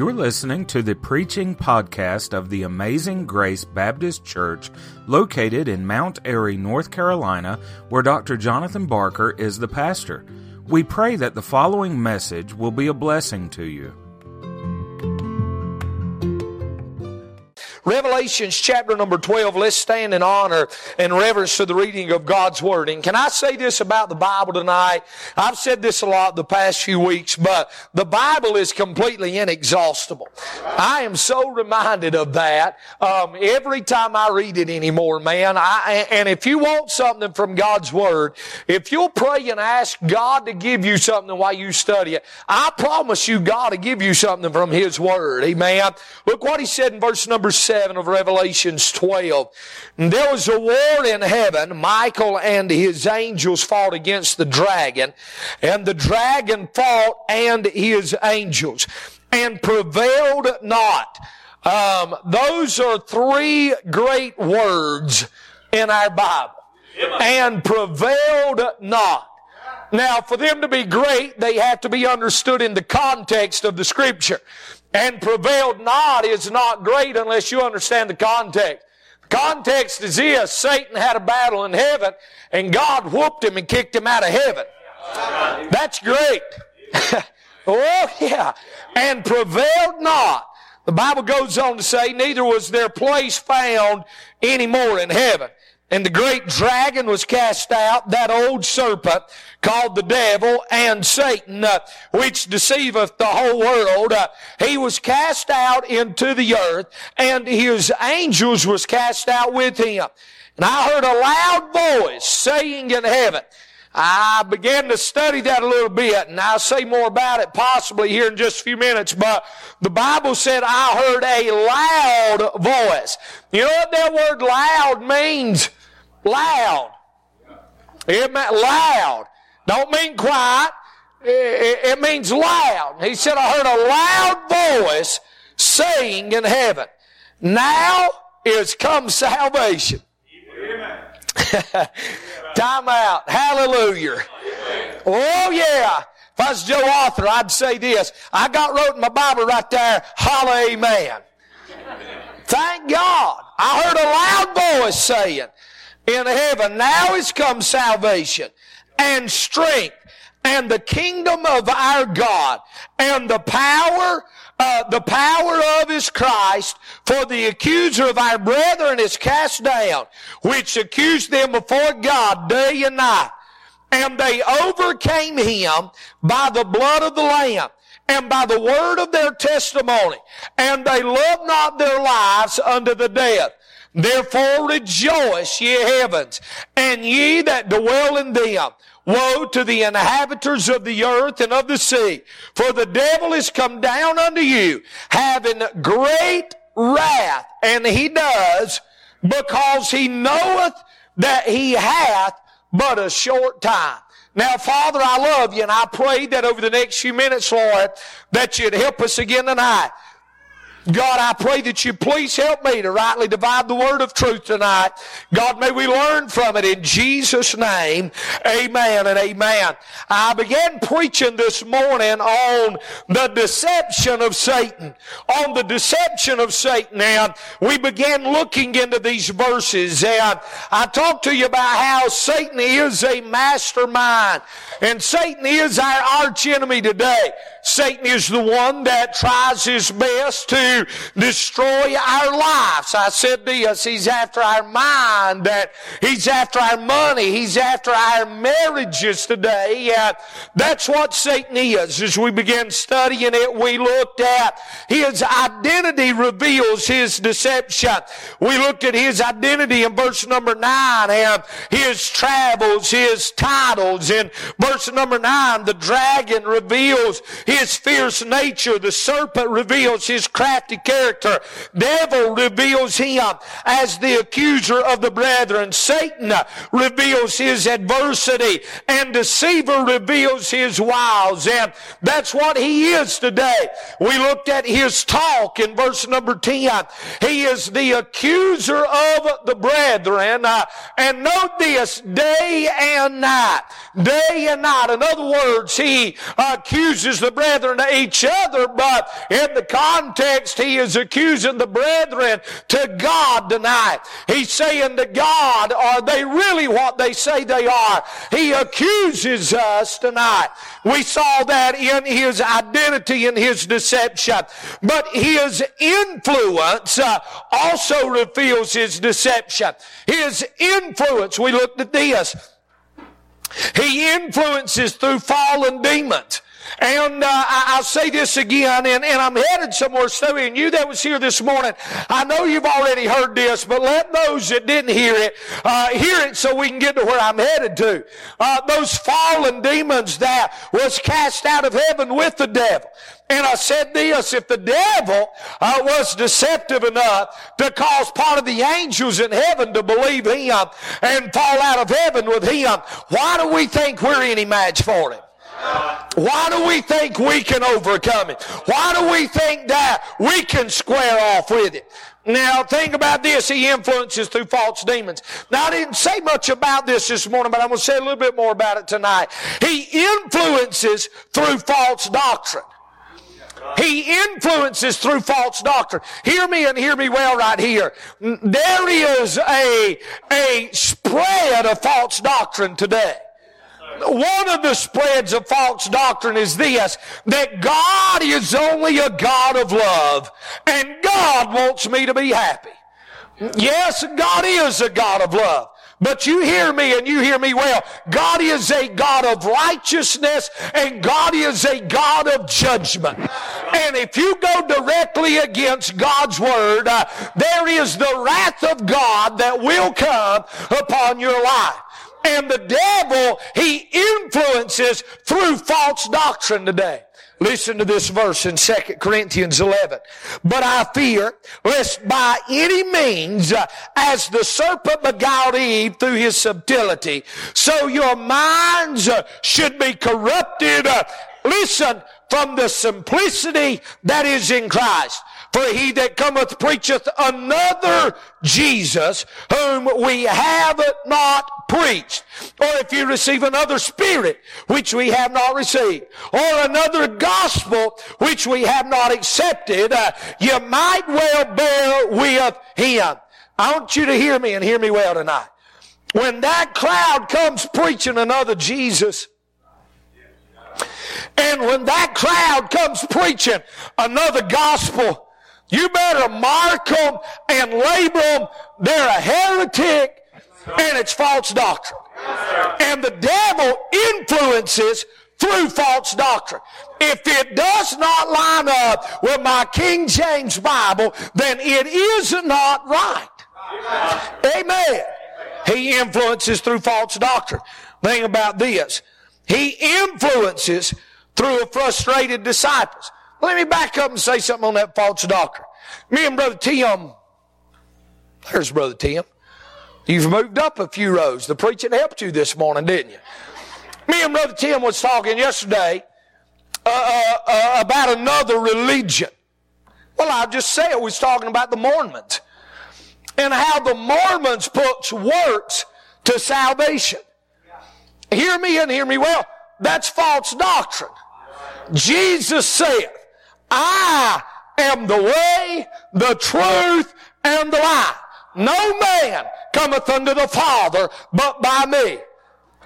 You're listening to the preaching podcast of the Amazing Grace Baptist Church located in Mount Airy, North Carolina, where Dr. Jonathan Barker is the pastor. We pray that the following message will be a blessing to you. Revelations chapter number 12. Let's stand in honor and reverence to the reading of God's Word. And can I say this about the Bible tonight? I've said this a lot the past few weeks, but the Bible is completely inexhaustible. I am so reminded of that um, every time I read it anymore, man. I, and if you want something from God's Word, if you'll pray and ask God to give you something while you study it, I promise you God will give you something from His Word. Amen. Look what He said in verse number 7 7 of Revelations 12. And there was a war in heaven. Michael and his angels fought against the dragon. And the dragon fought and his angels and prevailed not. Um, those are three great words in our Bible. And prevailed not. Now, for them to be great, they have to be understood in the context of the scripture and prevailed not is not great unless you understand the context. Context is this, Satan had a battle in heaven and God whooped him and kicked him out of heaven. That's great. oh yeah. And prevailed not. The Bible goes on to say, neither was their place found any more in heaven. And the great dragon was cast out, that old serpent called the devil and Satan, uh, which deceiveth the whole world. Uh, he was cast out into the earth and his angels was cast out with him. And I heard a loud voice saying in heaven, I began to study that a little bit, and I'll say more about it possibly here in just a few minutes, but the Bible said I heard a loud voice. You know what that word loud means? Loud. It meant loud. Don't mean quiet. It, means loud. He said, I heard a loud voice saying in heaven, now is come salvation. Time out. Hallelujah. Oh yeah. If I was Joe Arthur, I'd say this. I got wrote in my Bible right there, holla amen. Thank God. I heard a loud voice saying, in heaven. Now is come salvation and strength and the kingdom of our God and the power uh, the power of his Christ, for the accuser of our brethren is cast down, which accused them before God day and night. And they overcame him by the blood of the Lamb and by the word of their testimony. And they loved not their lives unto the death. Therefore rejoice, ye heavens, and ye that dwell in them. Woe to the inhabitants of the earth and of the sea, for the devil is come down unto you, having great wrath, and he does, because he knoweth that he hath but a short time. Now, Father, I love you, and I pray that over the next few minutes, Lord, that you'd help us again tonight. God, I pray that you please help me to rightly divide the word of truth tonight. God, may we learn from it in Jesus' name. Amen and amen. I began preaching this morning on the deception of Satan. On the deception of Satan. And we began looking into these verses. And I talked to you about how Satan is a mastermind. And Satan is our arch enemy today. Satan is the one that tries his best to destroy our lives. I said this, he's after our mind, that he's after our money, he's after our marriages today. Uh, that's what Satan is. As we began studying it, we looked at his identity reveals his deception. We looked at his identity in verse number nine and his travels, his titles. In verse number nine, the dragon reveals his fierce nature. The serpent reveals his crafty crafty character. Devil reveals him as the accuser of the brethren. Satan reveals his adversity and deceiver reveals his wiles. And that's what he is today. We looked at his talk in verse number 10. He is the accuser of the brethren. Uh, and note this, day and night. Day and night. In other words, he accuses the brethren to each other, but in the context, he is accusing the brethren to God tonight. He's saying to God, are they really what they say they are? He accuses us tonight. We saw that in his identity and his deception. But his influence uh, also reveals his deception. His influence, we looked at this. He influences through fallen demons. And uh, I, will say this again, and, and I'm headed somewhere, Snowy, and you that was here this morning, I know you've already heard this, but let those that didn't hear it, uh, hear it so we can get to where I'm headed to. Uh, those fallen demons that was cast out of heaven with the devil. And I said this, if the devil uh, was deceptive enough to cause part of the angels in heaven to believe him and fall out of heaven with him, why do we think we're any match for him? Why do we think we can overcome it? Why do we think that we can square off with it? Now, think about this. He influences through false demons. Now, I didn't say much about this this morning, but I'm going to say a little bit more about it tonight. He influences through false doctrine. He influences through false doctrine. Hear me and hear me well right here. There is a, a spread of false doctrine today one of the spreads of false doctrine is this, that God is only a God of love, and God wants me to be happy. Yes, God is a God of love. But you hear me and you hear me well. God is a God of righteousness and God is a God of judgment. And if you go directly against God's word, uh, there is the wrath of God that will come upon your life. And the devil, he influences through false doctrine today. Listen to this verse in 2 Corinthians 11. But I fear lest by any means, uh, as the serpent beguiled Eve through his subtlety, so your minds uh, should be corrupted. Uh, listen, from the simplicity that is in Christ. For he that cometh preacheth another Jesus whom we have not preached. Or if you receive another spirit which we have not received. Or another gospel which we have not accepted. Uh, you might well bear with him. I want you to hear me and hear me well tonight. When that crowd comes preaching another Jesus, and when that crowd comes preaching another gospel, you better mark them and label them. They're a heretic and it's false doctrine. And the devil influences through false doctrine. If it does not line up with my King James Bible, then it is not right. Amen. He influences through false doctrine. Think about this. He influences through a frustrated disciples. Let me back up and say something on that false doctrine. Me and Brother Tim, there's Brother Tim. You've moved up a few rows. The preaching helped you this morning, didn't you? Me and Brother Tim was talking yesterday uh, uh, uh, about another religion. Well, I just said we was talking about the Mormons and how the Mormons puts works to salvation. Hear me and hear me well. That's false doctrine. Jesus said, I am the way, the truth, and the life. No man cometh unto the Father but by me.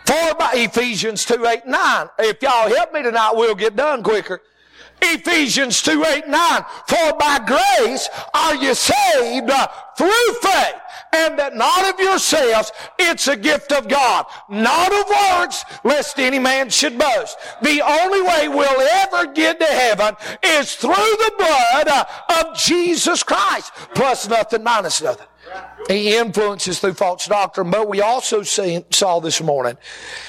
For by Ephesians 2, 8, 9. If y'all help me tonight, we'll get done quicker. Ephesians 2, 8, 9. For by grace are you saved through faith and that not of yourselves, it's a gift of God, not of works, lest any man should boast. The only way we'll ever get to heaven is through the blood of Jesus Christ, plus nothing, minus nothing. He influences through false doctrine, but we also see, saw this morning,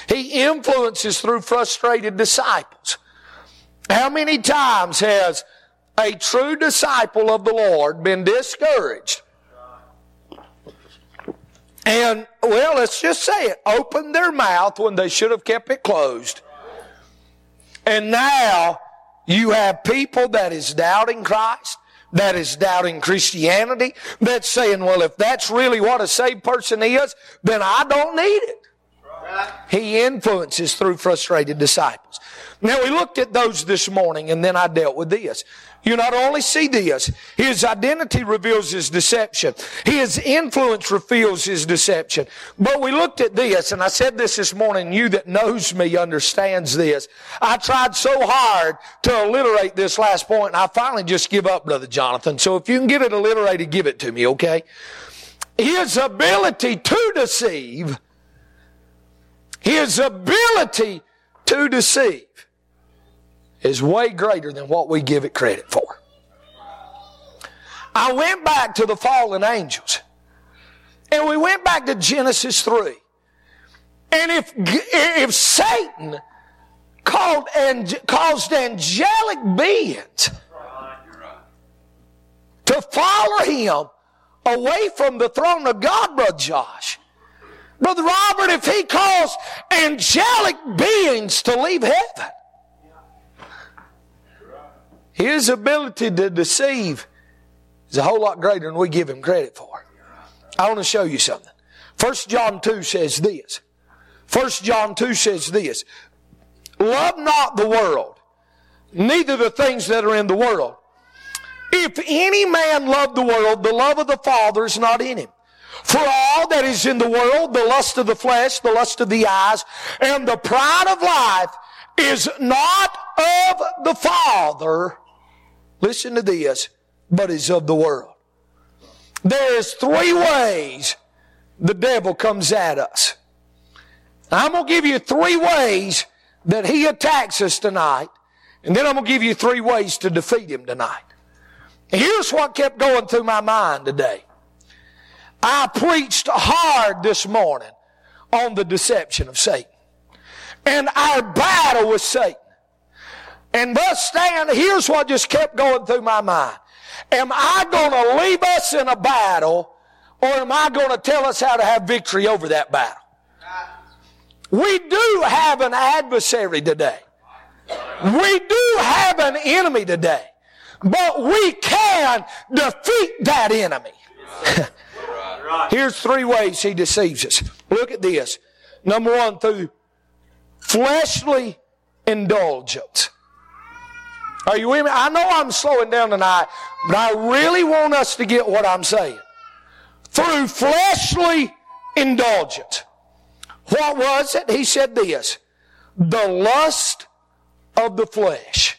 he influences through frustrated disciples. How many times has a true disciple of the Lord been discouraged? And, well, let's just say it, opened their mouth when they should have kept it closed. And now you have people that is doubting Christ, that is doubting Christianity, that's saying, well, if that's really what a saved person is, then I don't need it. He influences through frustrated disciples. Now we looked at those this morning and then I dealt with this. You not only see this, his identity reveals his deception. His influence reveals his deception. But we looked at this, and I said this this morning, you that knows me understands this. I tried so hard to alliterate this last point, and I finally just give up, Brother Jonathan. So if you can get it alliterated, give it to me, okay? His ability to deceive, his ability to deceive is way greater than what we give it credit for. I went back to the fallen angels. And we went back to Genesis 3. And if, if Satan called and caused angelic beings to follow him away from the throne of God, Brother Josh, Brother Robert, if he caused angelic beings to leave heaven, his ability to deceive is a whole lot greater than we give him credit for. I want to show you something. First John 2 says this. First John 2 says this. Love not the world, neither the things that are in the world. If any man love the world, the love of the Father is not in him. For all that is in the world, the lust of the flesh, the lust of the eyes, and the pride of life is not of the Father, listen to this, but is of the world. There's three ways the devil comes at us. I'm going to give you three ways that he attacks us tonight, and then I'm going to give you three ways to defeat him tonight. Here's what kept going through my mind today. I preached hard this morning on the deception of Satan. And our battle with Satan. And thus stand, here's what just kept going through my mind. Am I going to leave us in a battle or am I going to tell us how to have victory over that battle? We do have an adversary today. We do have an enemy today. But we can defeat that enemy. Here's three ways he deceives us. Look at this. Number one, through fleshly indulgence. Are you with me? I know I'm slowing down tonight, but I really want us to get what I'm saying. Through fleshly indulgence. What was it? He said this. The lust of the flesh.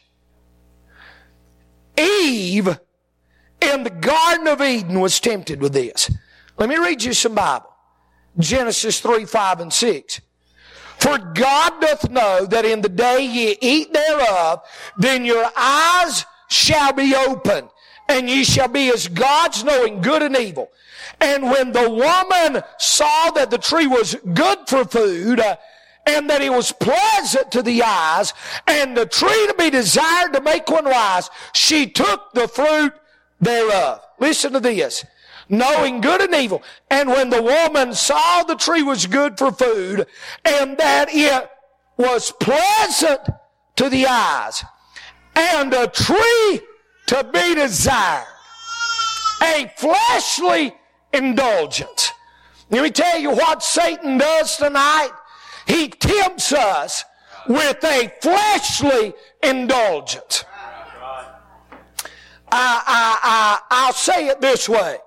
Eve in the Garden of Eden was tempted with this. Let me read you some Bible. Genesis 3, 5, and 6. For God doth know that in the day ye eat thereof, then your eyes shall be opened, and ye shall be as gods knowing good and evil. And when the woman saw that the tree was good for food, uh, and that it was pleasant to the eyes, and the tree to be desired to make one wise, she took the fruit thereof. Listen to this knowing good and evil. And when the woman saw the tree was good for food and that it was pleasant to the eyes and a tree to be desired, a fleshly indulgence. Let me tell you what Satan does tonight. He tempts us with a fleshly indulgence. I, I, I, I'll say it this way.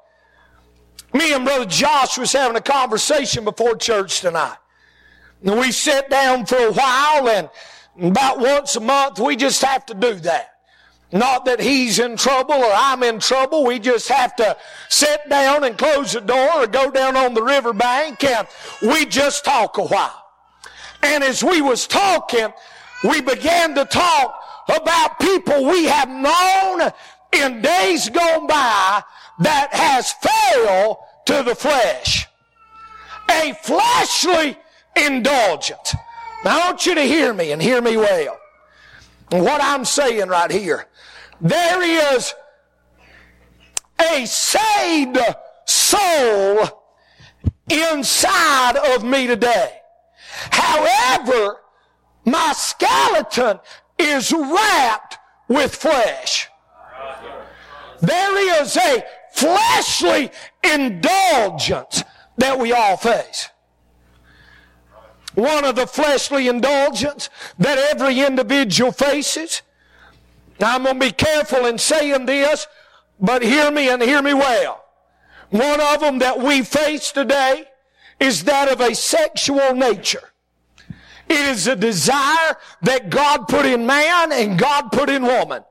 Me and Brother Josh was having a conversation before church tonight. And we sat down for a while and about once a month we just have to do that. Not that he's in trouble or I'm in trouble. We just have to sit down and close the door or go down on the riverbank and we just talk a while. And as we was talking, we began to talk about people we have known in days gone by that has failed to the flesh. A fleshly indulgence. Now I want you to hear me and hear me well. What I'm saying right here, There is a saved soul inside of me today. However, my skeleton is wrapped with flesh. There is a fleshly indulgence that we all face. One of the fleshly indulgence that every individual faces. Now I'm going to be careful in saying this, but hear me and hear me well. One of them that we face today is that of a sexual nature. It is a desire that God put in man and God put in woman.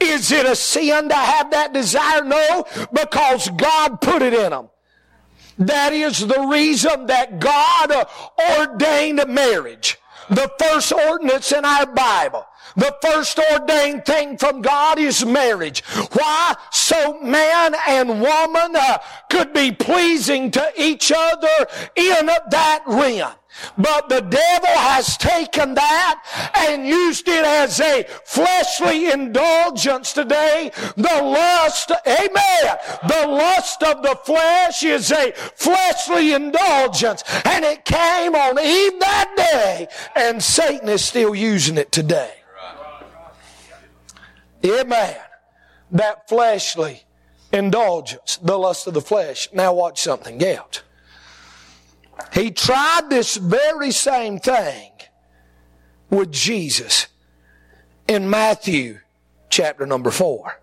Is it a sin to have that desire? No, because God put it in them. That is the reason that God ordained marriage. The first ordinance in our Bible. The first ordained thing from God is marriage. Why? So man and woman uh, could be pleasing to each other in that realm. But the devil has taken that and used it as a fleshly indulgence today. The lust, amen. The lust of the flesh is a fleshly indulgence. And it came on Eve that day and Satan is still using it today. Amen. That fleshly indulgence, the lust of the flesh. Now watch something else. He tried this very same thing with Jesus in Matthew chapter number 4.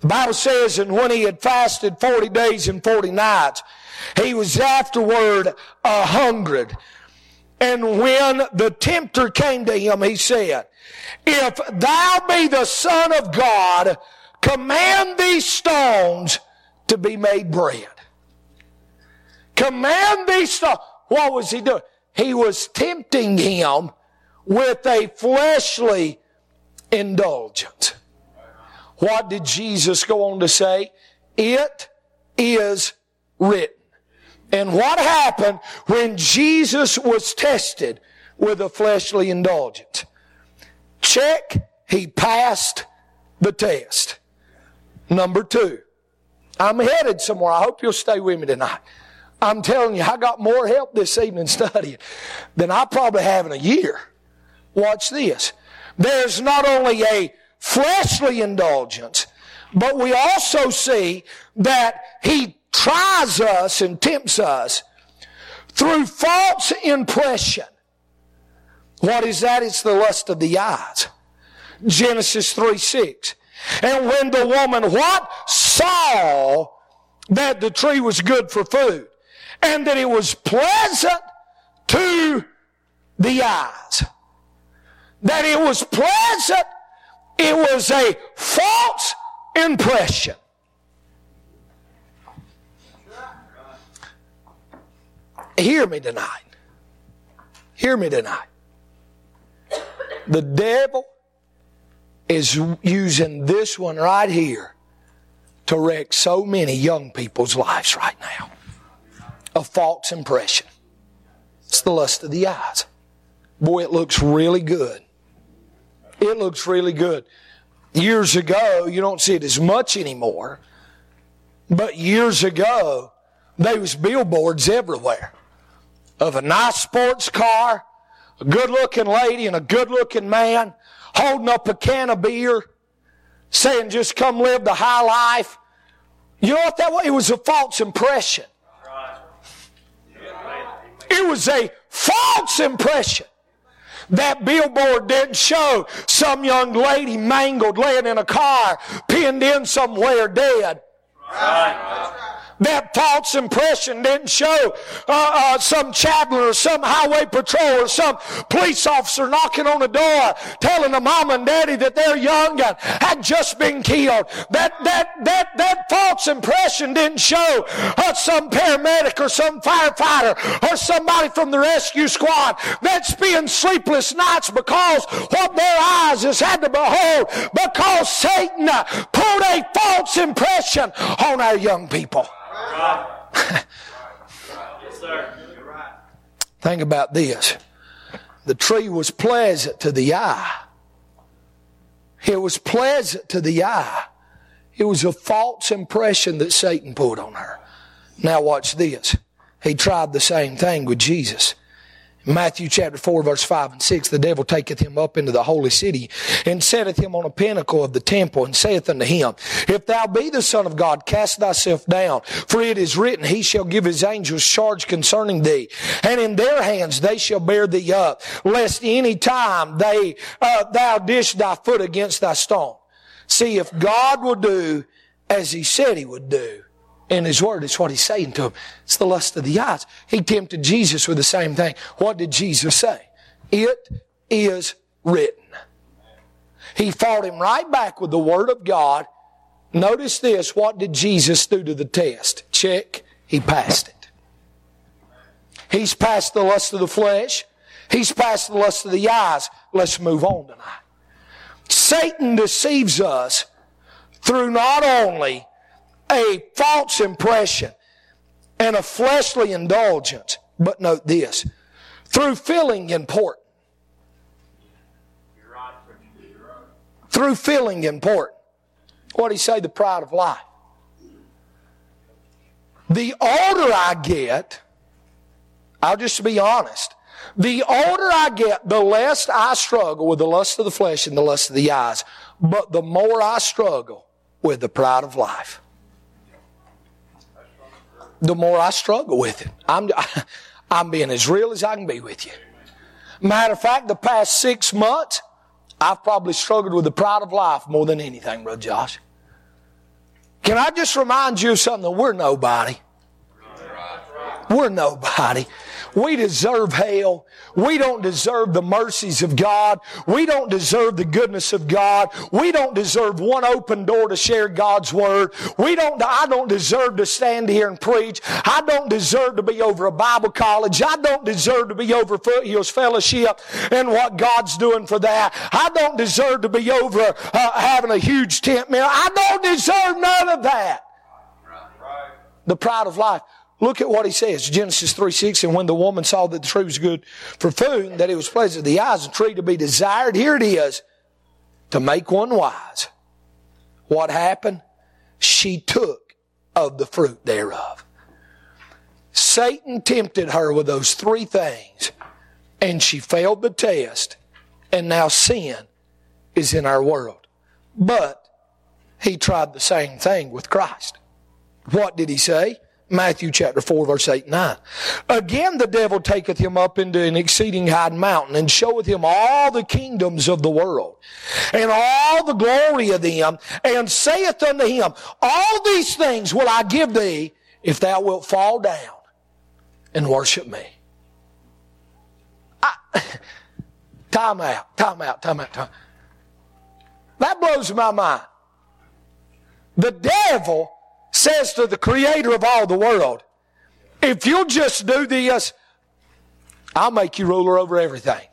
The Bible says, and when he had fasted 40 days and 40 nights, he was afterward a hungered. And when the tempter came to him, he said, If thou be the Son of God, command these stones to be made bread. Command these stones. What was he doing? He was tempting him with a fleshly indulgence. What did Jesus go on to say? It is written. And what happened when Jesus was tested with a fleshly indulgence? Check, he passed the test. Number two, I'm headed somewhere. I hope you'll stay with me tonight. I'm telling you, I got more help this evening studying than I probably have in a year. Watch this. There's not only a fleshly indulgence, but we also see that he tries us and tempts us through false impression. What is that? It's the lust of the eyes. Genesis 3 6. And when the woman what? Saw that the tree was good for food and that it was pleasant to the eyes. That it was pleasant, it was a false impression. Hear me tonight. Hear me tonight. The devil is using this one right here to wreck so many young people's lives right now a false impression. It's the lust of the eyes. Boy, it looks really good. It looks really good. Years ago, you don't see it as much anymore, but years ago, there was billboards everywhere of a nice sports car, a good looking lady and a good looking man holding up a can of beer, saying just come live the high life. You know what that was? It was a false impression. It was a false impression. That billboard didn't show some young lady mangled laying in a car, pinned in somewhere dead. Right. That false impression didn't show uh, uh, some chaplain or some highway patrol or some police officer knocking on the door telling the mom and daddy that their young gun had just been killed. That, that, that, that false impression didn't show uh, some paramedic or some firefighter or somebody from the rescue squad that spends sleepless nights because what their eyes has had to behold because Satan put a false impression on our young people. Think about this. The tree was pleasant to the eye, It was pleasant to the eye. It was a false impression that Satan put on her. Now watch this. He tried the same thing with Jesus. Matthew chapter 4 verse 5 and 6, the devil taketh him up into the holy city and setteth him on a pinnacle of the temple and saith unto him, If thou be the son of God, cast thyself down, for it is written, He shall give his angels charge concerning thee, and in their hands they shall bear thee up, lest any time they, uh, thou dish thy foot against thy stone. See, if God will do as he said he would do, in His Word. It's what He's saying to him. It's the lust of the eyes. He tempted Jesus with the same thing. What did Jesus say? It is written. He fought him right back with the Word of God. Notice this. What did Jesus do to the test? Check. He passed it. He's passed the lust of the flesh. He's passed the lust of the eyes. Let's move on tonight. Satan deceives us through not only a false impression and a fleshly indulgence. But note this through feeling important. Through feeling important. What do he say? The pride of life. The older I get, I'll just be honest. The older I get, the less I struggle with the lust of the flesh and the lust of the eyes. But the more I struggle with the pride of life the more I struggle with it. I'm, I'm being as real as I can be with you. Matter of fact, the past six months, I've probably struggled with the pride of life more than anything, Brother Josh. Can I just remind you of something? We're nobody. We're nobody. We deserve hell. We don't deserve the mercies of God. We don't deserve the goodness of God. We don't deserve one open door to share God's word. We don't, I don't deserve to stand here and preach. I don't deserve to be over a Bible college. I don't deserve to be over Foothills Fellowship and what God's doing for that. I don't deserve to be over uh, having a huge tent meal. I don't deserve none of that. The pride of life. Look at what he says, Genesis 3 6. And when the woman saw that the tree was good for food, that it was pleasant to the eyes, a tree to be desired, here it is, to make one wise. What happened? She took of the fruit thereof. Satan tempted her with those three things, and she failed the test, and now sin is in our world. But he tried the same thing with Christ. What did he say? Matthew chapter 4 verse 8 and 9. Again the devil taketh him up into an exceeding high mountain and showeth him all the kingdoms of the world and all the glory of them and saith unto him, all these things will I give thee if thou wilt fall down and worship me. I, time out, time out, time out, time. That blows my mind. The devil says to the creator of all the world, if you'll just do this, I'll make you ruler over everything.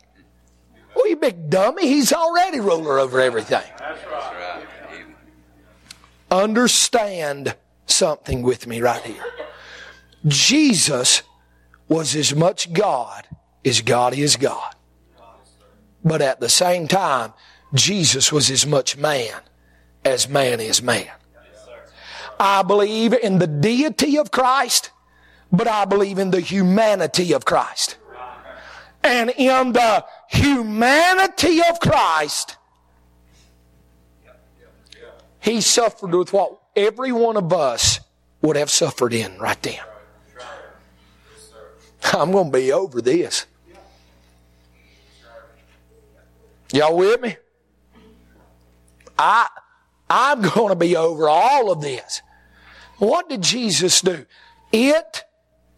Well, you big dummy, he's already ruler over everything. Understand something with me right here. Jesus was as much God as God is God. But at the same time, Jesus was as much man as man is man. I believe in the deity of Christ, but I believe in the humanity of Christ. And in the humanity of Christ, He suffered with what every one of us would have suffered in right then. I'm going to be over this. Y'all with me? I, I'm going to be over all of this. What did Jesus do? It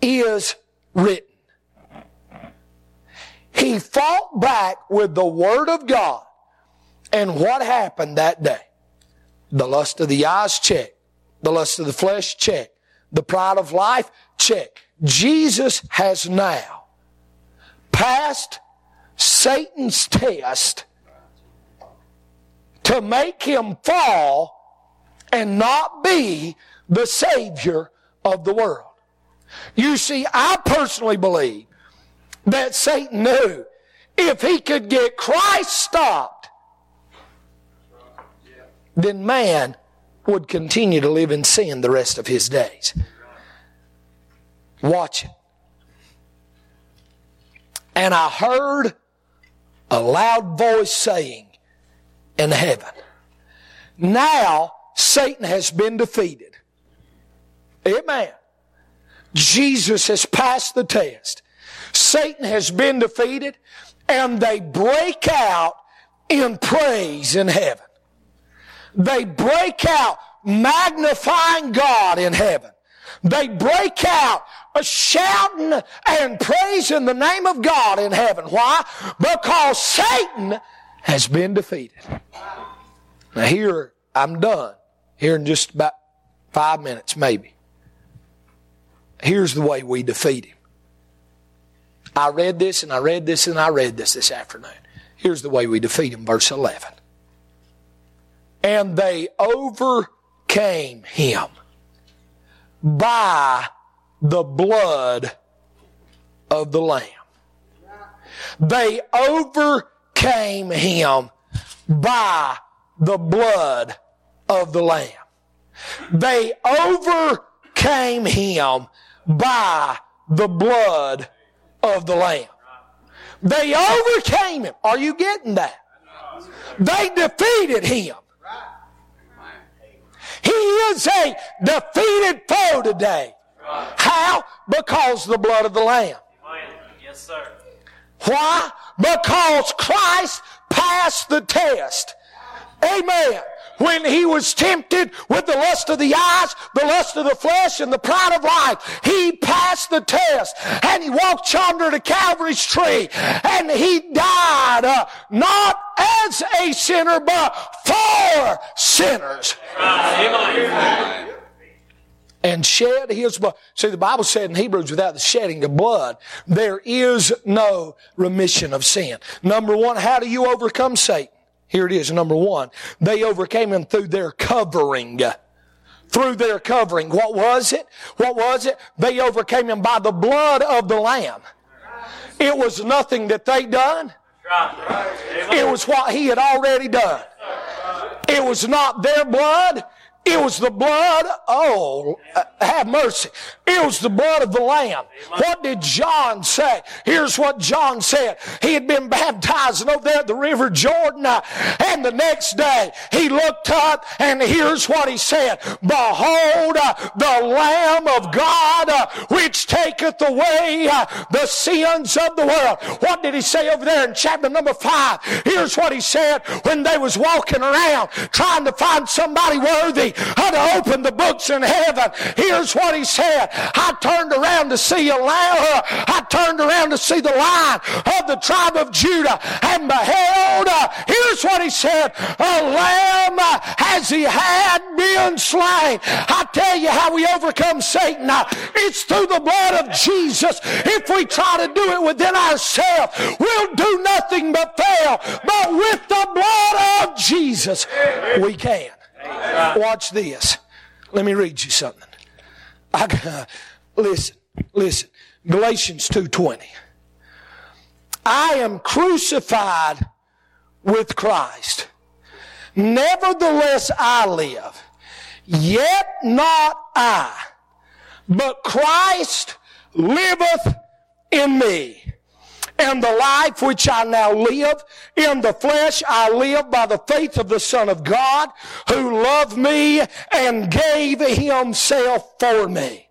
is written. He fought back with the Word of God. And what happened that day? The lust of the eyes, check. The lust of the flesh, check. The pride of life, check. Jesus has now passed Satan's test to make him fall and not be the Savior of the world. You see, I personally believe that Satan knew if he could get Christ stopped, then man would continue to live in sin the rest of his days. Watch it. And I heard a loud voice saying in heaven, Now Satan has been defeated. Amen. Jesus has passed the test. Satan has been defeated and they break out in praise in heaven. They break out magnifying God in heaven. They break out shouting and praising the name of God in heaven. Why? Because Satan has been defeated. Now here, I'm done. Here in just about five minutes, maybe. Here's the way we defeat him. I read this and I read this and I read this this afternoon. Here's the way we defeat him, verse 11. And they overcame him by the blood of the Lamb. They overcame him by the blood of the Lamb. They overcame him by the blood of the Lamb. They overcame him. Are you getting that? They defeated him. He is a defeated foe today. How? Because the blood of the Lamb. Yes, sir. Why? Because Christ passed the test. Amen when he was tempted with the lust of the eyes, the lust of the flesh, and the pride of life. He passed the test and he walked yonder to Calvary's tree and he died uh, not as a sinner but for sinners. Amen and shed his blood. See, the Bible said in Hebrews, without the shedding of blood, there is no remission of sin. Number one, how do you overcome Satan? Here it is, number one. They overcame him through their covering. Through their covering. What was it? What was it? They overcame him by the blood of the Lamb. It was nothing that they done. It was what he had already done. It was not their blood. It was the blood, oh, uh, have mercy. It was the blood of the Lamb. What did John say? Here's what John said. He had been baptized over there at the river Jordan, uh, and the next day he looked up and here's what he said. Behold, uh, the Lamb of God, uh, which taketh away uh, the sins of the world. What did he say over there in chapter number five? Here's what he said when they was walking around trying to find somebody worthy how to open the books in heaven. Here's what he said. I turned around to see a lamb. I turned around to see the lion of the tribe of Judah and beheld, uh, here's what he said, a lamb has he had been slain. I tell you how we overcome Satan. It's through the blood of Jesus. If we try to do it within ourselves, we'll do nothing but fail. But with the blood of Jesus, we can. Watch this. Let me read you something. I, listen, listen. Galatians 2.20. I am crucified with Christ. Nevertheless I live. Yet not I, but Christ liveth in me. And the life which I now live in the flesh, I live by the faith of the Son of God who loved me and gave himself for me.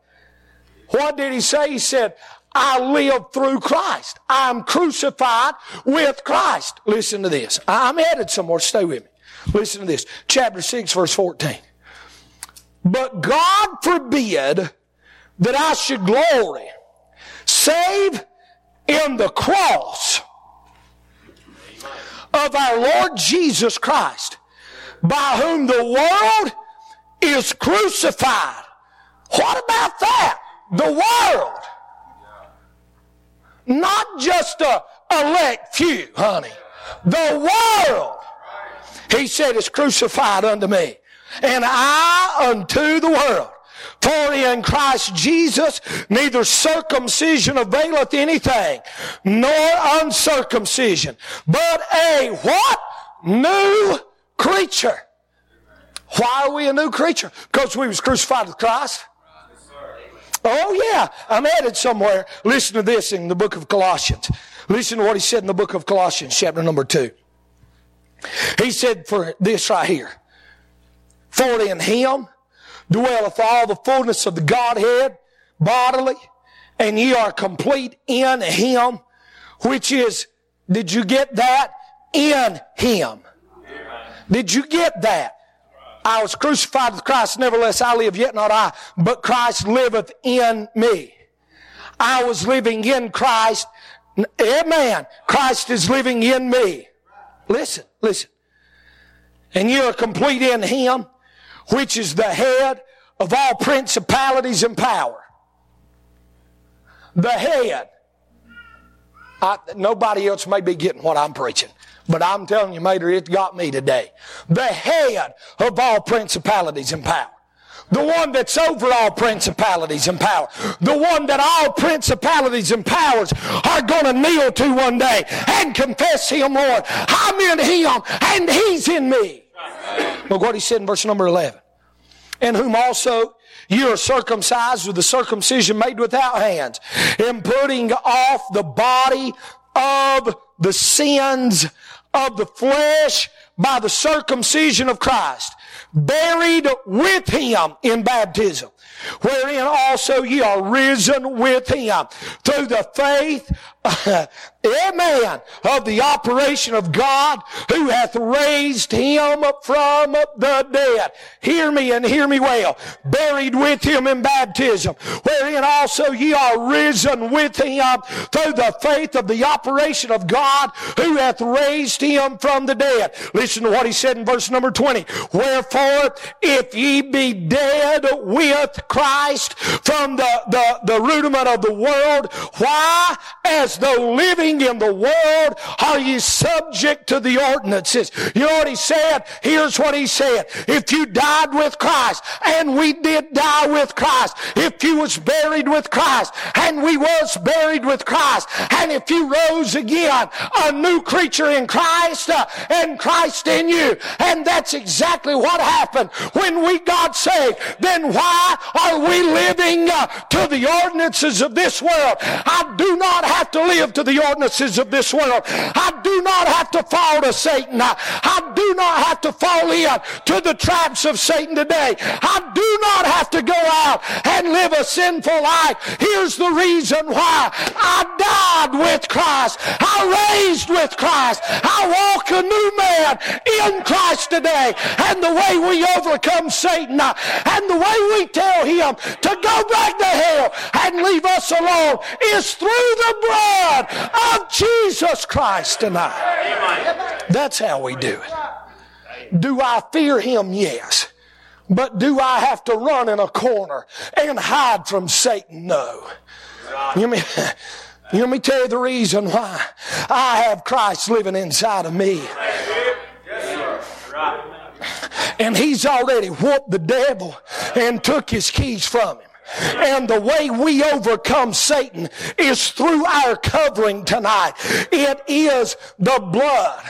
What did he say? He said, I live through Christ. I'm crucified with Christ. Listen to this. I'm headed somewhere. Stay with me. Listen to this. Chapter 6, verse 14. But God forbid that I should glory, save in the cross of our Lord Jesus Christ, by whom the world is crucified. What about that? The world. Not just a elect few, honey. The world. He said is crucified unto me, and I unto the world. For in Christ Jesus neither circumcision availeth anything, nor uncircumcision, but a what? New creature. Why are we a new creature? Because we was crucified with Christ. Oh yeah, I'm headed somewhere. Listen to this in the book of Colossians. Listen to what he said in the book of Colossians, chapter number two. He said for this right here. For in him dwelleth all the fullness of the Godhead bodily, and ye are complete in him, which is, did you get that? In him. Did you get that? I was crucified with Christ, nevertheless I live, yet not I, but Christ liveth in me. I was living in Christ. Amen. Christ is living in me. Listen, listen. And you are complete in Him, which is the head of all principalities and power. The head. I, nobody else may be getting what I'm preaching. But I'm telling you, Mater, it got me today. The head of all principalities and power. The one that's over all principalities and power. The one that all principalities and powers are going to kneel to one day and confess Him, Lord. I'm in Him and He's in me. Look what He said in verse number 11. In whom also you are circumcised with the circumcision made without hands, in putting off the body of the sins of the flesh by the circumcision of Christ, buried with him in baptism, wherein also ye are risen with him through the faith Amen. Of the operation of God who hath raised him from the dead. Hear me and hear me well. Buried with him in baptism, wherein also ye are risen with him through the faith of the operation of God who hath raised him from the dead. Listen to what he said in verse number 20. Wherefore, if ye be dead with Christ from the, the, the rudiment of the world, why? As though living in the world are you subject to the ordinances. You know what he said? Here's what he said. If you died with Christ, and we did die with Christ, if you was buried with Christ, and we was buried with Christ, and if you rose again, a new creature in Christ, uh, and Christ in you, and that's exactly what happened when we got saved, then why are we living uh, to the ordinances of this world? I do not have to live to the ordinances of this world. I do not have to fall to Satan. I do not have to fall in to the traps of Satan today. I do not have to go out and live a sinful life. Here's the reason why. I died with Christ. I raised with Christ. I walk a new man in Christ today. And the way we overcome Satan and the way we tell him to go back to hell and leave us alone is through the blood of Jesus Christ tonight. That's how we do it. Do I fear him? Yes. But do I have to run in a corner and hide from Satan? No. You mean, you let me tell you the reason why I have Christ living inside of me. And he's already whooped the devil and took his keys from him. And the way we overcome Satan is through our covering tonight. It is the blood.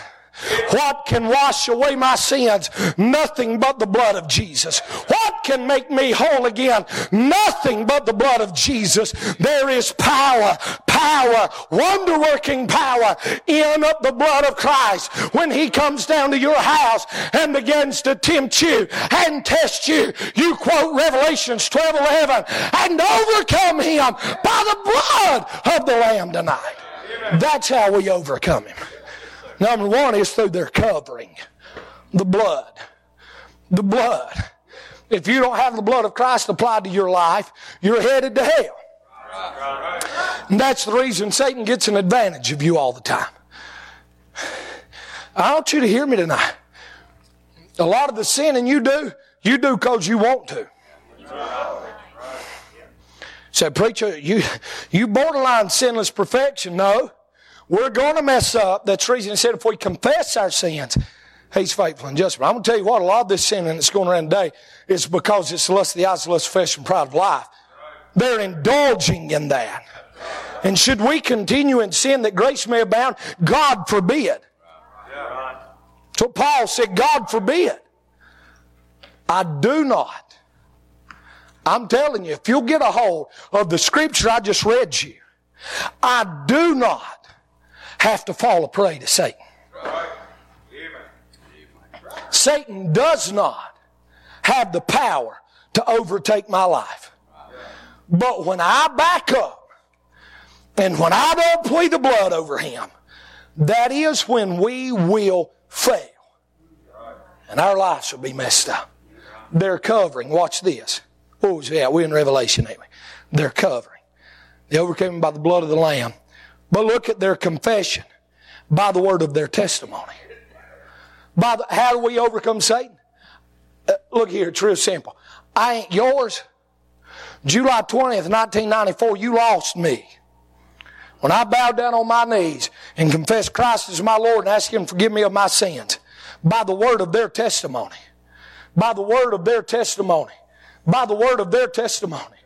What can wash away my sins? Nothing but the blood of Jesus. What can make me whole again? Nothing but the blood of Jesus. There is power, power, wonder working power in the blood of Christ. When He comes down to your house and begins to tempt you and test you, you quote Revelations 12 11 and overcome Him by the blood of the Lamb tonight. That's how we overcome Him. Number one is through their covering. The blood. The blood. If you don't have the blood of Christ applied to your life, you're headed to hell. And that's the reason Satan gets an advantage of you all the time. I want you to hear me tonight. A lot of the sinning you do, you do because you want to. Say, preacher, you, you borderline sinless perfection. No. We're going to mess up. That's the reason he said if we confess our sins, he's faithful and just. But I'm going to tell you what, a lot of this sinning that's going around today is because it's lust of the eyes, lust of flesh, and pride of life. They're indulging in that. And should we continue in sin that grace may abound? God forbid. So Paul said, God forbid. I do not. I'm telling you, if you'll get a hold of the scripture I just read you, I do not have to fall a prey to Satan. Satan does not have the power to overtake my life. But when I back up and when I don't plead the blood over him, that is when we will fail. And our lives will be messed up. They're covering. Watch this. Was that? We're in Revelation, ain't we? They're covering. They overcame by the blood of the Lamb. But look at their confession by the word of their testimony. By the, how do we overcome Satan? Uh, look here, it's real simple. I ain't yours. July 20th, 1994, you lost me. When I bowed down on my knees and confessed Christ as my Lord and asked Him to forgive me of my sins by the word of their testimony. By the word of their testimony. By the word of their testimony.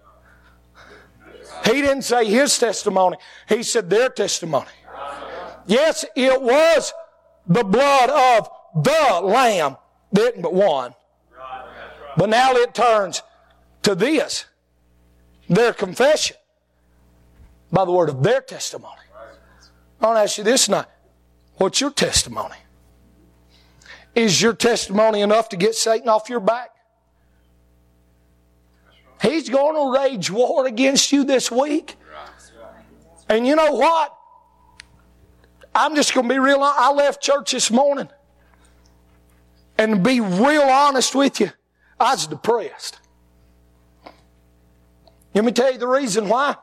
He didn't say his testimony. He said their testimony. Yes, it was the blood of the Lamb, didn't but one. But now it turns to this, their confession, by the word of their testimony. I want to ask you this tonight. What's your testimony? Is your testimony enough to get Satan off your back? He's going to rage war against you this week. And you know what? I'm just going to be real. I left church this morning. And be real honest with you, I was depressed. Let me tell you the reason why.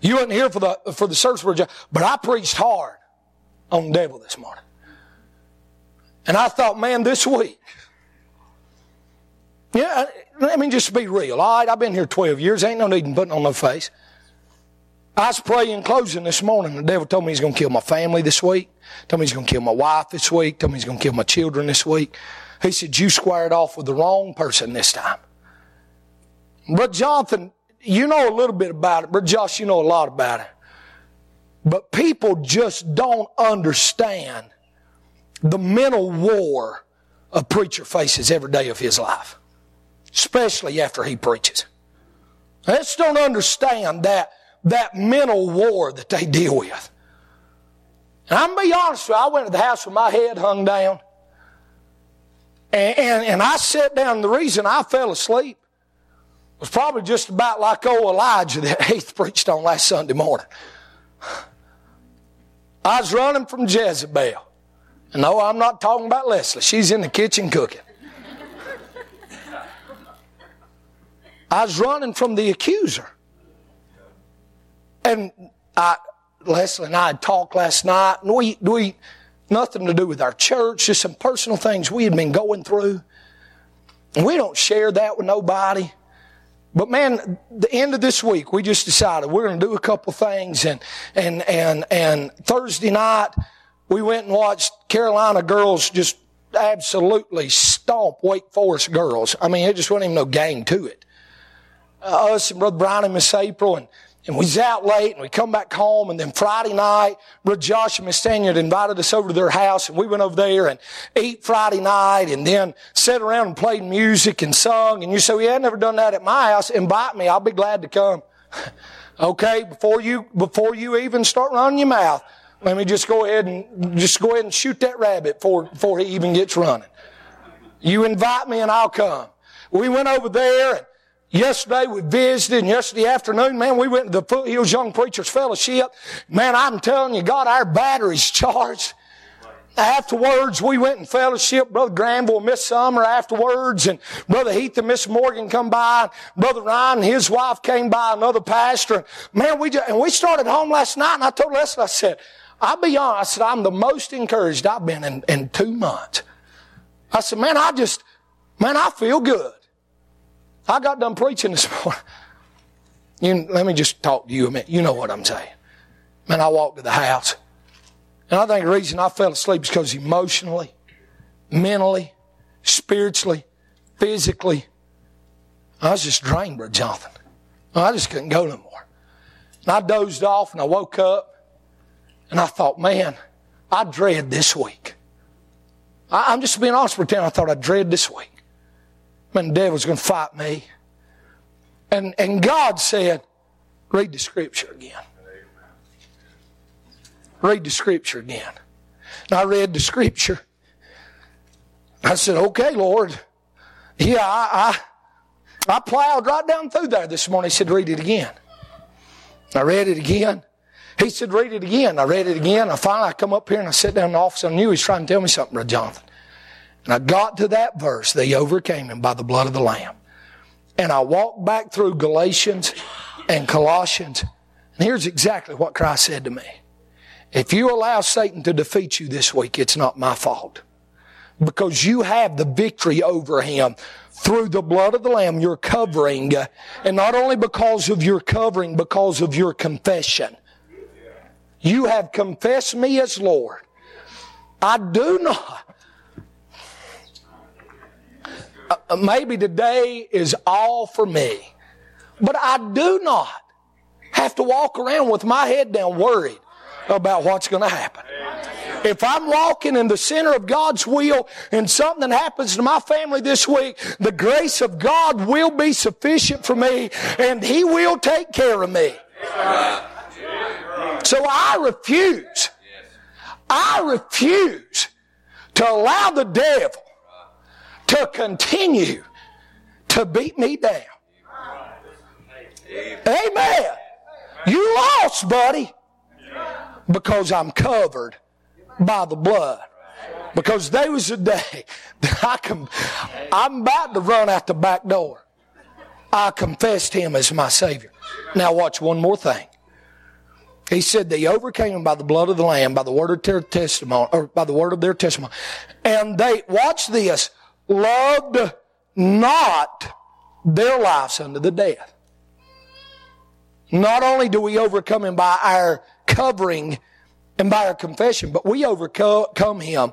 You weren't here for the for the service, but I preached hard on the devil this morning. And I thought, man, this week, yeah, let me just be real. All right, I've been here 12 years. Ain't no need in putting on no face. I was praying closing this morning. The devil told me he's going to kill my family this week. Told me he's going to kill my wife this week. Told me he's going to kill my children this week. He said, you squared off with the wrong person this time. But Jonathan, you know a little bit about it. But Josh, you know a lot about it. But people just don't understand the mental war a preacher faces every day of his life, especially after he preaches. They just don't understand that that mental war that they deal with. And I'm gonna be honest with you, I went to the house with my head hung down. And, and, and I sat down, the reason I fell asleep was probably just about like old Elijah that Heath preached on last Sunday morning. I was running from Jezebel. No, I'm not talking about Leslie. She's in the kitchen cooking. I was running from the accuser. And I, Leslie and I had talked last night, and we, we, nothing to do with our church, just some personal things we had been going through. And we don't share that with nobody. But man, the end of this week, we just decided we're going to do a couple things. And, and, and, and Thursday night, we went and watched Carolina girls just absolutely stomp Wake Forest girls. I mean, it just wasn't even no game to it. Uh, us and Brother Brian and Miss April and and we was out late and we come back home and then Friday night, Brother Josh and Miss Tanya had invited us over to their house and we went over there and ate Friday night and then sat around and played music and sung. And you say, yeah, I've never done that at my house. Invite me. I'll be glad to come. okay. Before you, before you even start running your mouth, let me just go ahead and just go ahead and shoot that rabbit before, before he even gets running. You invite me and I'll come. We went over there and Yesterday we visited, and yesterday afternoon, man, we went to the Foothills Young Preachers Fellowship. Man, I'm telling you, God, our battery's charged. Afterwards, we went and fellowship. Brother Granville, Miss Summer afterwards, and Brother Heath and Miss Morgan come by. Brother Ryan and his wife came by, another pastor. Man, we just, and we started home last night, and I told Leslie, I said, I'll be honest, I said, I'm the most encouraged I've been in, in two months. I said, man, I just, man, I feel good. I got done preaching this morning. You, let me just talk to you a minute. You know what I'm saying. Man, I walked to the house. And I think the reason I fell asleep is because emotionally, mentally, spiritually, physically, I was just drained, Brother Jonathan. I just couldn't go no more. And I dozed off and I woke up and I thought, man, I dread this week. I, am just being honest you. I thought I dread this week. Man, the devil's going to fight me. And, and God said, read the scripture again. Read the scripture again. And I read the scripture. I said, okay, Lord. Yeah, I, I, I plowed right down through there this morning. He said, read it again. I read it again. He said, read it again. I read it again. I finally I come up here and I sit down in the office. I knew he was trying to tell me something, Brother Jonathan. And I got to that verse, they overcame him by the blood of the Lamb. And I walked back through Galatians and Colossians. And here's exactly what Christ said to me. If you allow Satan to defeat you this week, it's not my fault. Because you have the victory over him through the blood of the Lamb, your covering. And not only because of your covering, because of your confession. You have confessed me as Lord. I do not. Uh, maybe today is all for me. But I do not have to walk around with my head down worried about what's going to happen. If I'm walking in the center of God's will and something happens to my family this week, the grace of God will be sufficient for me and He will take care of me. So I refuse. I refuse to allow the devil to continue to beat me down. Amen. You lost, buddy, because I'm covered by the blood. Because there was a day that I can, I'm about to run out the back door. I confessed him as my Savior. Now watch one more thing. He said they overcame him by the blood of the Lamb, by the word of their testimony, or by the word of their testimony. And they, watch this, loved not their lives unto the death. Not only do we overcome him by our covering and by our confession, but we overcome him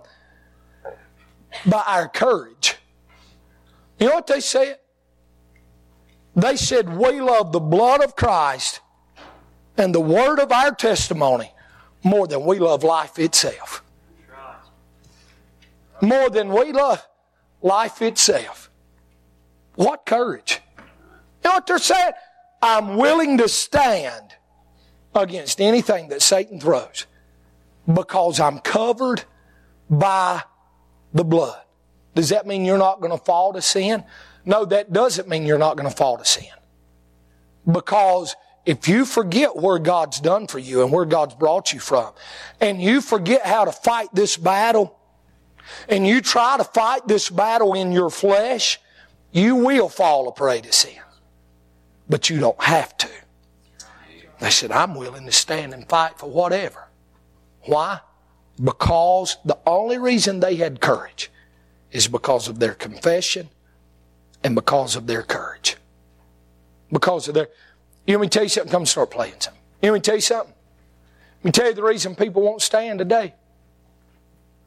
by our courage. You know what they said? They said, We love the blood of Christ and the word of our testimony more than we love life itself. More than we love life itself. What courage. You know what they're saying? I'm willing to stand against anything that Satan throws because I'm covered by the blood. Does that mean you're not going to fall to sin? No, that doesn't mean you're not going to fall to sin. Because if you forget where God's done for you and where God's brought you from, and you forget how to fight this battle, and you try to fight this battle in your flesh, you will fall a prey to sin. But you don't have to. They said, I'm willing to stand and fight for whatever. Why? Because the only reason they had courage is because of their confession and because of their courage. Because of their, you want me to tell you something? Come start playing something. You want me to tell you something? Let me tell you the reason people won't stand today.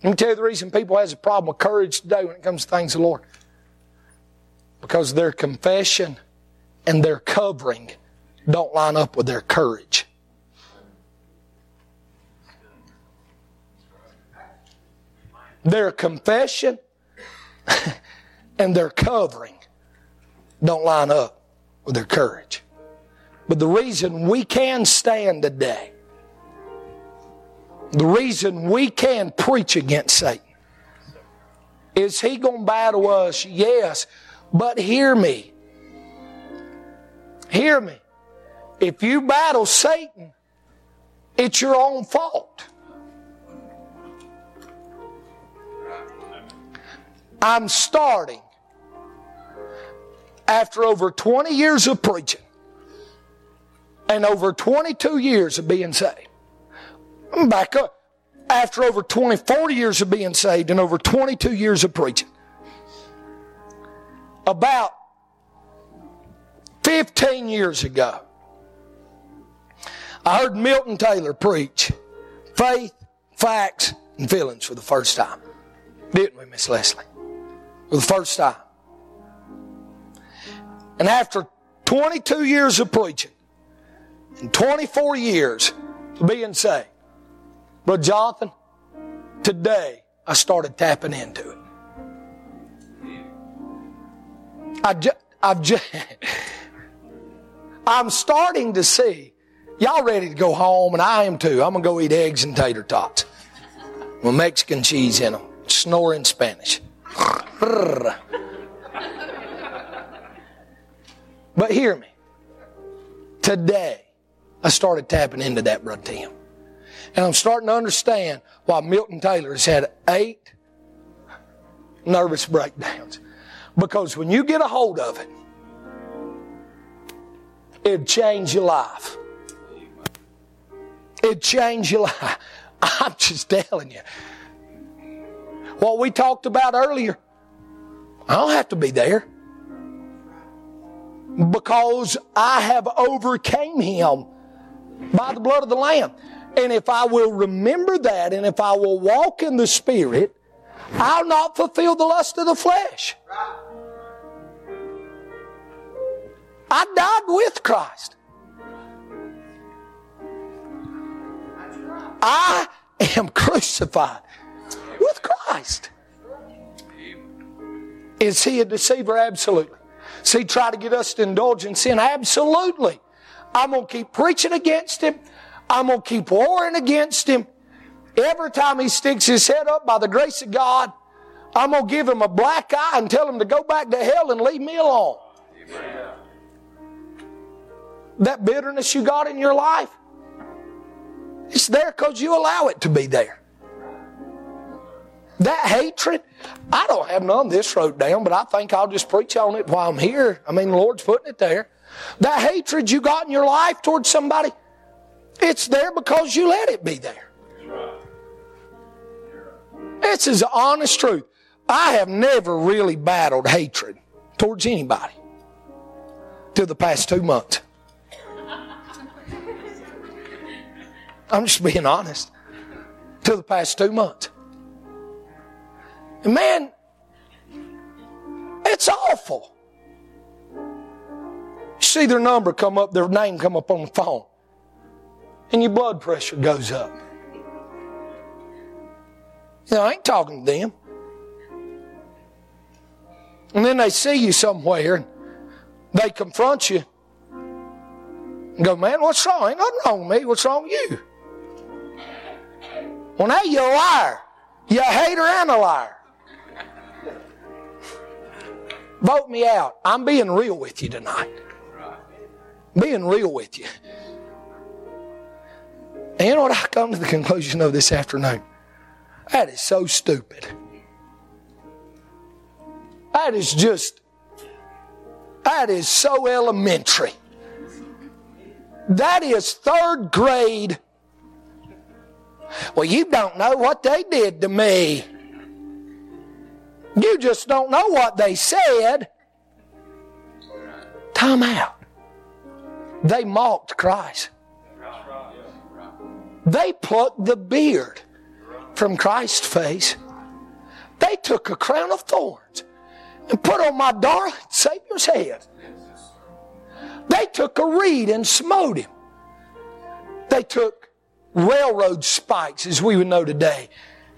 Let me tell you the reason people has a problem with courage today when it comes to things of the Lord. Because their confession and their covering don't line up with their courage. Their confession and their covering don't line up with their courage. But the reason we can stand today, the reason we can preach against Satan, is he going to battle us? Yes. But hear me. Hear me. If you battle Satan, it's your own fault. I'm starting after over 20 years of preaching and over 22 years of being saved. Back up. After over 20, 40 years of being saved and over 22 years of preaching. About 15 years ago, I heard Milton Taylor preach faith, facts, and feelings for the first time. Didn't we, Miss Leslie? For the first time. And after 22 years of preaching, and 24 years of being saved. Brother Jonathan, today I started tapping into it. I ju- I've just, I'm starting to see. Y'all ready to go home, and I am too. I'm gonna go eat eggs and tater tots with Mexican cheese in them. Snore in Spanish. but hear me. Today, I started tapping into that, Brother Tim. And I'm starting to understand why Milton Taylor has had eight nervous breakdowns. Because when you get a hold of it, it'd change your life. It'd change your life. I'm just telling you. What we talked about earlier, I don't have to be there. Because I have overcame him by the blood of the Lamb. And if I will remember that and if I will walk in the Spirit, I'll not fulfill the lust of the flesh. I died with Christ. I am crucified with Christ. Is he a deceiver? Absolutely. See, try to get us to indulge in sin? Absolutely. I'm going to keep preaching against him. I'm going to keep warring against him. Every time he sticks his head up by the grace of God, I'm going to give him a black eye and tell him to go back to hell and leave me alone. Amen. That bitterness you got in your life, it's there because you allow it to be there. That hatred, I don't have none of this wrote down, but I think I'll just preach on it while I'm here. I mean, the Lord's putting it there. That hatred you got in your life towards somebody, it's there because you let it be there. It's as honest truth. I have never really battled hatred towards anybody till the past two months. I'm just being honest. Till the past two months. And man, it's awful. You see their number come up, their name come up on the phone, and your blood pressure goes up. You know, I ain't talking to them. And then they see you somewhere and they confront you and go, Man, what's wrong? Ain't nothing wrong with me. What's wrong with you? Well, now you're a liar. You're a hater and a liar. Vote me out. I'm being real with you tonight. Being real with you. And you know what I come to the conclusion of this afternoon? That is so stupid. That is just, that is so elementary. That is third grade. Well, you don't know what they did to me. You just don't know what they said. Time out. They mocked Christ. They plucked the beard from Christ's face. They took a crown of thorns and put on my darling Savior's head. They took a reed and smote him. They took railroad spikes, as we would know today,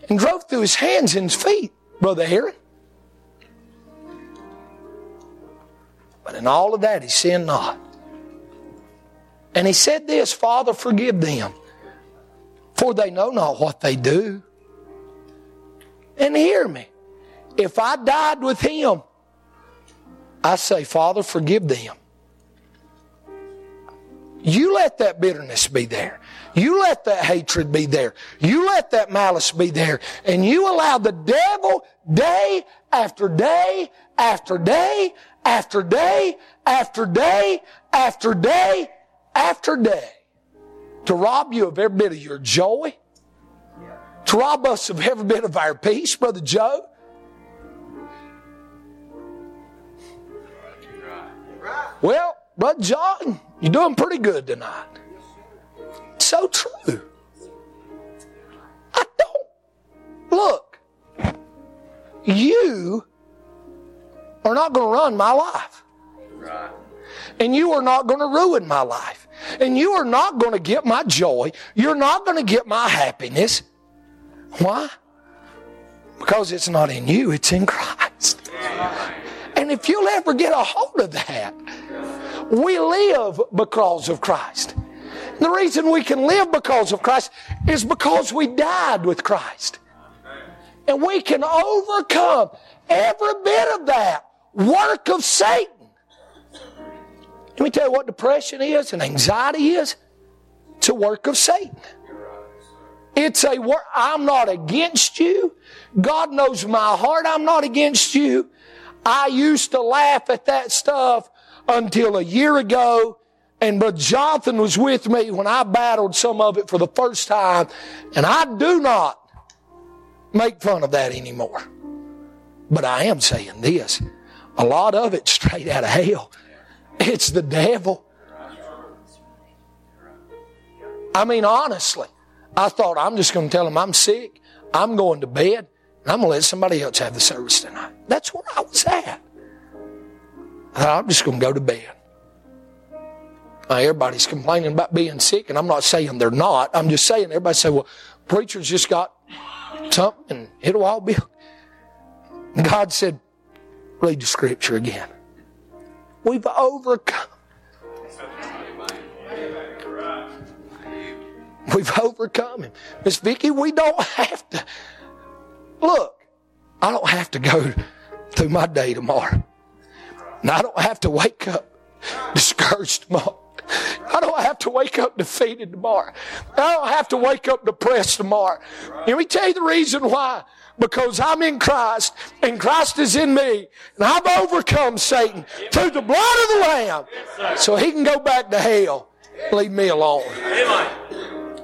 and drove through his hands and his feet, Brother Aaron. But in all of that, he sinned not. And he said this Father, forgive them, for they know not what they do. And hear me. If I died with him, I say, Father, forgive them. You let that bitterness be there. You let that hatred be there. You let that malice be there. And you allow the devil day after day after day after day after day after day after day to rob you of every bit of your joy, to rob us of every bit of our peace, Brother Joe. Well, Brother John, you're doing pretty good tonight. So true. I don't. Look, you are not going to run my life. And you are not going to ruin my life. And you are not going to get my joy. You're not going to get my happiness. Why? Because it's not in you, it's in Christ. And if you'll ever get a hold of that, we live because of Christ. The reason we can live because of Christ is because we died with Christ. And we can overcome every bit of that work of Satan. Let me tell you what depression is and anxiety is. It's a work of Satan. It's a work. I'm not against you. God knows my heart. I'm not against you. I used to laugh at that stuff until a year ago. And Brother Jonathan was with me when I battled some of it for the first time. And I do not make fun of that anymore. But I am saying this. A lot of it straight out of hell. It's the devil. I mean, honestly, I thought I'm just going to tell him I'm sick. I'm going to bed. And I'm going to let somebody else have the service tonight. That's where I was at. I thought, I'm just going to go to bed. Now, everybody's complaining about being sick, and I'm not saying they're not. I'm just saying everybody say, well, preacher's just got something and it'll all be. God said, read the scripture again. We've overcome. We've overcome him. Miss Vicki, we don't have to. Look, I don't have to go through my day tomorrow. And I don't have to wake up discouraged tomorrow. I don't have to wake up defeated tomorrow. I don't have to wake up depressed tomorrow. Let me tell you the reason why. Because I'm in Christ and Christ is in me and I've overcome Satan through the blood of the Lamb so he can go back to hell. Leave me alone.